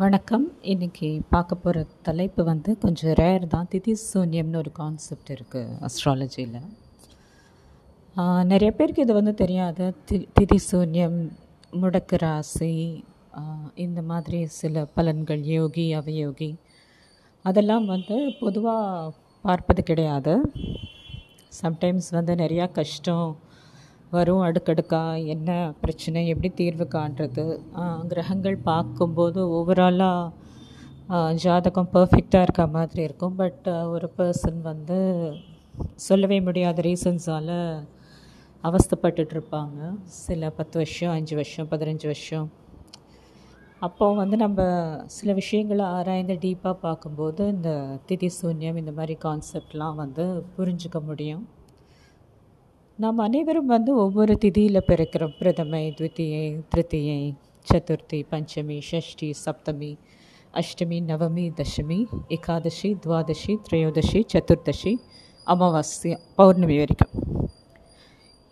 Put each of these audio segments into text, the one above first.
வணக்கம். இன்னைக்கு பார்க்க போகிற தலைப்பு வந்து கொஞ்சம் ரேர் தான். திதி சூன்யம்னு ஒரு கான்செப்ட் இருக்குது அஸ்ட்ராலஜியில் நிறைய பேருக்கு இது வந்து தெரியாது. தி திதி சூன்யம் முடக்கு ராசி இந்த மாதிரி சில பலன்கள் யோகி அவயோகி. அதெல்லாம் வந்து பொதுவாக பார்ப்பது கிடையாது. சம்டைம்ஸ் வந்து நிறையா கஷ்டம் வரும் அடுக்கடுக்காக என்ன பிரச்சனை எப்படி தீர்வு காண்றது? கிரகங்கள் பார்க்கும்போது ஓவராலாக ஜாதகம் பர்ஃபெக்டாக இருக்க மாதிரி இருக்கும். பட் ஒரு பர்சன் வந்து சொல்லவே முடியாத ரீசன்ஸால் அவஸ்தைப்பட்டுட்டு இருப்பாங்க. சில பத்து வருஷம் அஞ்சு வருஷம் பதினஞ்சு வருஷம். அப்போ வந்து நம்ம சில விஷயங்களை ஆராய்ந்து டீப்பாக பார்க்கும்போது இந்த திதி சூன்யம் இந்த மாதிரி கான்செப்ட்லாம் வந்து புரிஞ்சுக்க முடியும். நாம் அனைவரும் வந்து ஒவ்வொரு திதியில் பிறக்கிறோம். பிரதமை துவித்தியை திருத்தியை சதுர்த்தி பஞ்சமி ஷஷ்டி சப்தமி அஷ்டமி நவமி தசமி ஏகாதசி துவாதசி திரையோதசி சதுர்தசி அமாவாசை பௌர்ணமி வரைக்கும்.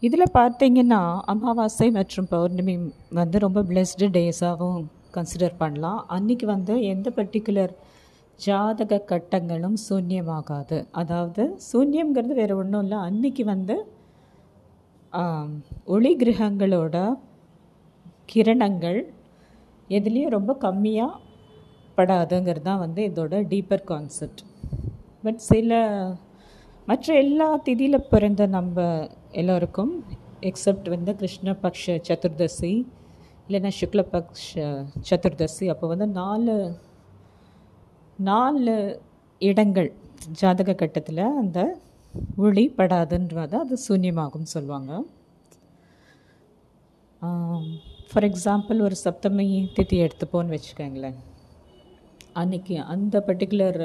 இதில் பார்த்தீங்கன்னா அமாவாசை மற்றும் பௌர்ணமி வந்து ரொம்ப பிளெஸ்டு டேஸாகவும் கன்சிடர் பண்ணலாம். அன்றைக்கி வந்து எந்த பர்டிகுலர் ஜாதக கட்டங்களும் சூன்யமாகாது. அதாவது சூன்யம்ங்கிறது வேறு ஒன்றும் இல்லை. அன்றைக்கி வந்து ஒளி கிரகங்களோட கிரணங்கள் எதுலேயும் ரொம்ப கம்மியாக படாதுங்கிறது தான் வந்து இதோட டீப்பர் கான்செப்ட் பட் சில மற்ற எல்லா திதியில் பிறந்த நம்ம எல்லோருக்கும் எக்ஸப்ட் வந்து கிருஷ்ணபக்ஷ சதுர்தசி இல்லைன்னா சுக்லபக்ஷ சதுர்தசி அப்போ வந்து நாலு நாலு இடங்கள் ஜாதக கட்டத்தில் அந்த ஒளி படாதுன்றத அது சூன்யமாகும்னு சொல்லுவாங்க. ஃபார் எக்ஸாம்பிள் ஒரு சப்தமி திதி எடுத்துப்போன்னு வச்சுக்கோங்களேன். அன்னைக்கு அந்த பர்டிகுலர்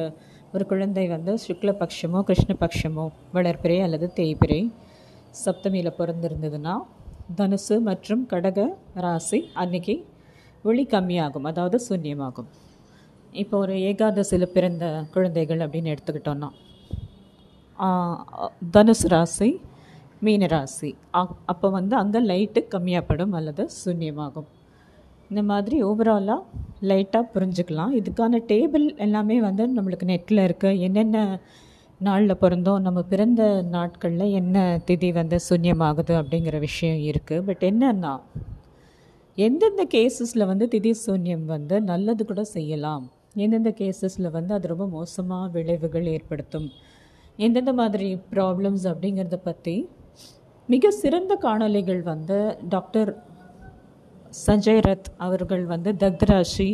ஒரு குழந்தை வந்து சுக்லபக்ஷமோ கிருஷ்ணபக்ஷமோ வளர்பிறை அல்லது தேய்பிறை சப்தமியில் பிறந்திருந்ததுன்னா தனுசு மற்றும் கடக ராசி அன்னைக்கு ஒளி கம்மியாகும் அதாவது சூன்யமாகும். இப்போ ஒரு ஏகாதசியில் பிறந்த குழந்தைகள் அப்படின்னு எடுத்துக்கிட்டோன்னா தனுசு ராசி மீன ராசி. அப்- அப்போ வந்து அங்கே லைட்டு கம்மியாகப்படும் அல்லது சூன்யமாகும். இந்த மாதிரி ஓவராலாக லைட்டாக புரிஞ்சுக்கலாம். இதுக்கான டேபிள் எல்லாமே வந்து நம்மளுக்கு நெட்டில் இருக்க. என்னென்ன நாளில் பிறந்தோம் நம்ம பிறந்த நாட்களில் என்ன திதி வந்து சூன்யமாகுது அப்படிங்கிற விஷயம் இருக்குது பட் என்னென்னா எந்தெந்த கேசஸில் வந்து திதி சூன்யம் வந்து நல்லது கூட செய்யலாம். எந்தெந்த கேசஸில் வந்து அது ரொம்ப மோசமாக விளைவுகள் ஏற்படுத்தும். எந்தெந்த மாதிரி ப்ராப்ளம்ஸ் அப்படிங்கிறத பற்றி மிக சிறந்த காணொளிகள் வந்து டாக்டர் சஞ்சய் ரத் அவர்கள் வந்து தக்தராஷி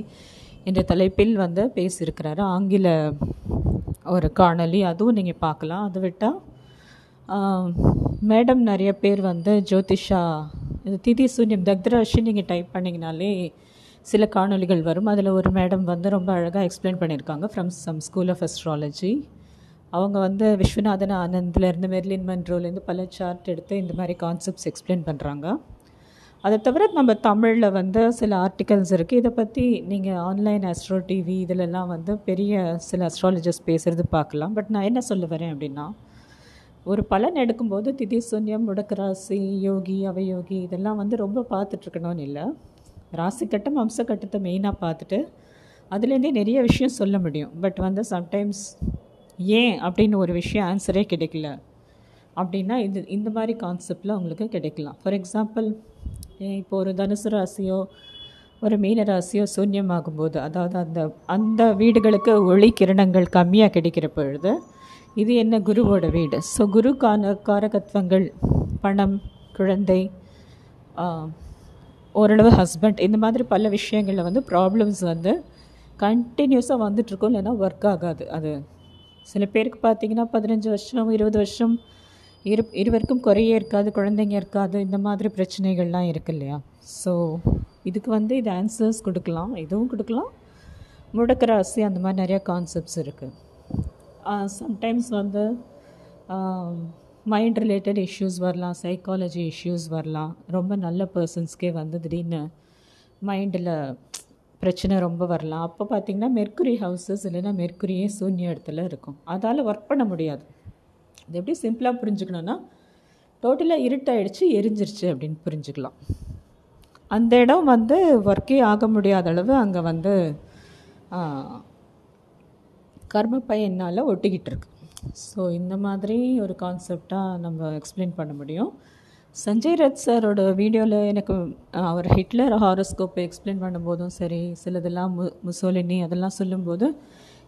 என்ற தலைப்பில் வந்து பேசியிருக்கிறாரு. ஆங்கில ஒரு காணொளி. அதுவும் நீங்கள் பார்க்கலாம். அதை விட்டால் மேடம் நிறைய பேர் வந்து ஜோதிஷா இது திதி சூன்யம் தக்தராஷி நீங்கள் டைப் பண்ணிங்கனாலே சில காணொளிகள் வரும். அதில் ஒரு மேடம் வந்து ரொம்ப அழகாக எக்ஸ்பிளைன் பண்ணியிருக்காங்க from some school of astrology அவங்க வந்து விஸ்வநாதன் ஆனந்த்லேருந்து மெர்லின் மன்ரோலேருந்து பல சார்ட் எடுத்து இந்த மாதிரி கான்செப்ட்ஸ் எக்ஸ்பிளைன் பண்ணுறாங்க அதை தவிர நம்ம தமிழில் வந்து சில ஆர்டிகல்ஸ் இருக்குது இதை பற்றி நீங்கள் ஆன்லைன் அஸ்ட்ரோ டிவி இதிலெல்லாம் வந்து பெரிய சில அஸ்ட்ராலஜர்ஸ் பேசுகிறது பார்க்கலாம். பட் நான் என்ன சொல்ல வரேன் அப்படின்னா ஒரு பலன் எடுக்கும்போது திதி சூன்யம் முடக்கராசி யோகி அவயோகி இதெல்லாம் வந்து ரொம்ப பார்த்துட்ருக்கணும்னு இல்லை. ராசி கட்டம் அம்ச கட்டத்தை மெயினாக பார்த்துட்டு அதுலேருந்தே நிறைய விஷயம் சொல்ல முடியும். பட் வந்து சம்டைம்ஸ் ஏன் அப்படின்னு ஒரு விஷயம் ஆன்சரே கிடைக்கல. அப்படின்னா இது இந்த மாதிரி கான்செப்டில் உங்களுக்கு கிடைக்கலாம். ஃபார் எக்ஸாம்பிள் இப்போ ஒரு தனுசு ராசியோ ஒரு மீன ராசியோ சூன்யமாகும்போது அதாவது அந்த அந்த வீடுகளுக்கு ஒளி கிரணங்கள் கம்மியாக கிடைக்கிற பொழுது இது என்ன குருவோட வீடு? ஸோ குரு கான காரகத்துவங்கள் பணம் குழந்தை ஓரளவு ஹஸ்பண்ட் இந்த மாதிரி பல விஷயங்களில் வந்து ப்ராப்ளம்ஸ் வந்து கண்டினியூஸாக வந்துட்டுருக்கோம் இல்லைன்னா ஒர்க் ஆகாது. அது சில பேருக்கு பார்த்தீங்கன்னா பதினஞ்சு வருஷம் இருபது வருஷம் இரு இருவருக்கும் குறையே இருக்காது குழந்தைங்க இருக்காது இந்த மாதிரி பிரச்சனைகள்லாம் இருக்கு இல்லையா? ஸோ இதுக்கு வந்து இது ஆன்சர்ஸ் கொடுக்கலாம் இதுவும் கொடுக்கலாம். முடக்கராசி அந்த மாதிரி நிறையா கான்செப்ட்ஸ் இருக்குது சம்டைம்ஸ் வந்து மைண்ட் ரிலேட்டட் இஷ்யூஸ் வரலாம் சைக்காலஜி இஷ்யூஸ் வரலாம். ரொம்ப நல்ல பர்சன்ஸ்க்கே வந்து திடீர்னு மைண்டில் பிரச்சனை ரொம்ப வரலாம். அப்போ பார்த்திங்கன்னா மெர்க்குரி ஹவுசஸ் இல்லைன்னா மெர்க்குரியே சூன்ய இடத்துல இருக்கும். அதால் ஒர்க் பண்ண முடியாது. இது எப்படி சிம்பிளாக புரிஞ்சுக்கணுன்னா டோட்டலாக இருட்டாயிடுச்சு எரிஞ்சிருச்சு அப்படின்னு புரிஞ்சுக்கலாம். அந்த இடம் வந்து ஒர்க்கே ஆக முடியாத அளவு அங்கே வந்து கர்ம பயனால் ஒட்டிக்கிட்டு இருக்கு. ஸோ இந்த மாதிரி ஒரு கான்செப்டாக நம்ம எக்ஸ்பிளைன் பண்ண முடியும். சஞ்சய் ரத் சாரோட வீடியோவில் எனக்கு அவர் ஹிட்லர் ஹாரோஸ்கோப்பை எக்ஸ்பிளைன் பண்ணும்போதும் சரி சிலதெல்லாம் மு முசோலினி அதெல்லாம் சொல்லும்போது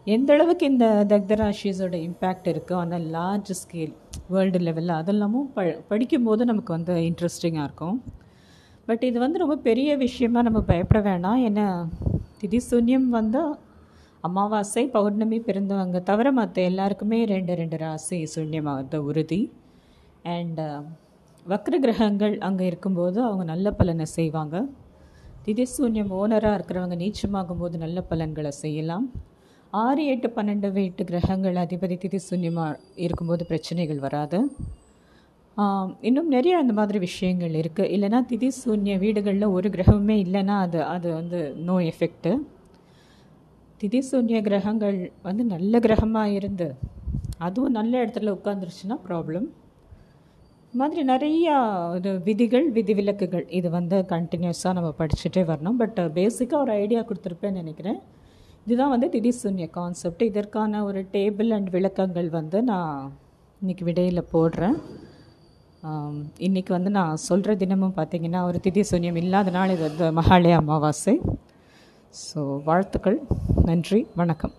எந்த அளவுக்கு இந்த தக்தராஷிஸோட இம்பேக்ட் இருக்கோ அந்த லார்ஜ் ஸ்கேல் வேர்ல்டு லெவலில் அதெல்லாமும் ப படிக்கும்போது நமக்கு வந்து இன்ட்ரெஸ்டிங்காக இருக்கும். பட் இது வந்து ரொம்ப பெரிய விஷயமா நம்ம பயப்பட வேணாம். ஏன்னா திதி சூன்யம் வந்து அமாவாசை பௌர்ணமி பிறந்தவங்க தவிர மற்ற எல்லாருக்குமே ரெண்டு ரெண்டு ராசி சூன்யமாக உறுதி. அண்ட் வக்ர கிரகங்கள் அங்கே இருக்கும்போது அவங்க நல்ல பலனை செய்வாங்க. திதி சூன்யம் ஓனராக இருக்கிறவங்க நீச்சமாகும் போது நல்ல பலன்களை செய்யலாம். ஆறு எட்டு பன்னெண்டு வீட்டு கிரகங்கள் அதிபதி திதி சூன்யமாக இருக்கும்போது பிரச்சனைகள் வராது. இன்னும் நிறைய அந்த மாதிரி விஷயங்கள் இருக்குது இல்லைன்னா திதி சூன்ய வீடுகளில் ஒரு கிரகமே இல்லைன்னா அது அது வந்து நோ எஃபெக்ட்டு திதி சூன்ய கிரகங்கள் வந்து நல்ல கிரகமாக இருந்து அதுவும் நல்ல இடத்துல உட்காந்துருச்சுன்னா ப்ராப்ளம் மாதிரி நிறையா ஒரு விதிகள் விதிவிலக்குகள். இது வந்து கண்டினியூஸாக நம்ம படிச்சுட்டே வரணும். பட் பேசிக்காக uh, ஒரு ஐடியா கொடுத்துருப்பேன்னு நினைக்கிறேன். இதுதான் வந்து திதி சூன்ய கான்செப்ட் இதற்கான ஒரு டேபிள் அண்ட் விளக்கங்கள் வந்து நான் இன்னைக்கு விடையில் போடுறேன். இன்றைக்கி வந்து நான் சொல்கிற தினமும் பார்த்தீங்கன்னா ஒரு திதி சூன்யம் இல்லாத நாள் இது வந்து மகாலய அமாவாசை. ஸோ வாழ்த்துக்கள். நன்றி. வணக்கம்.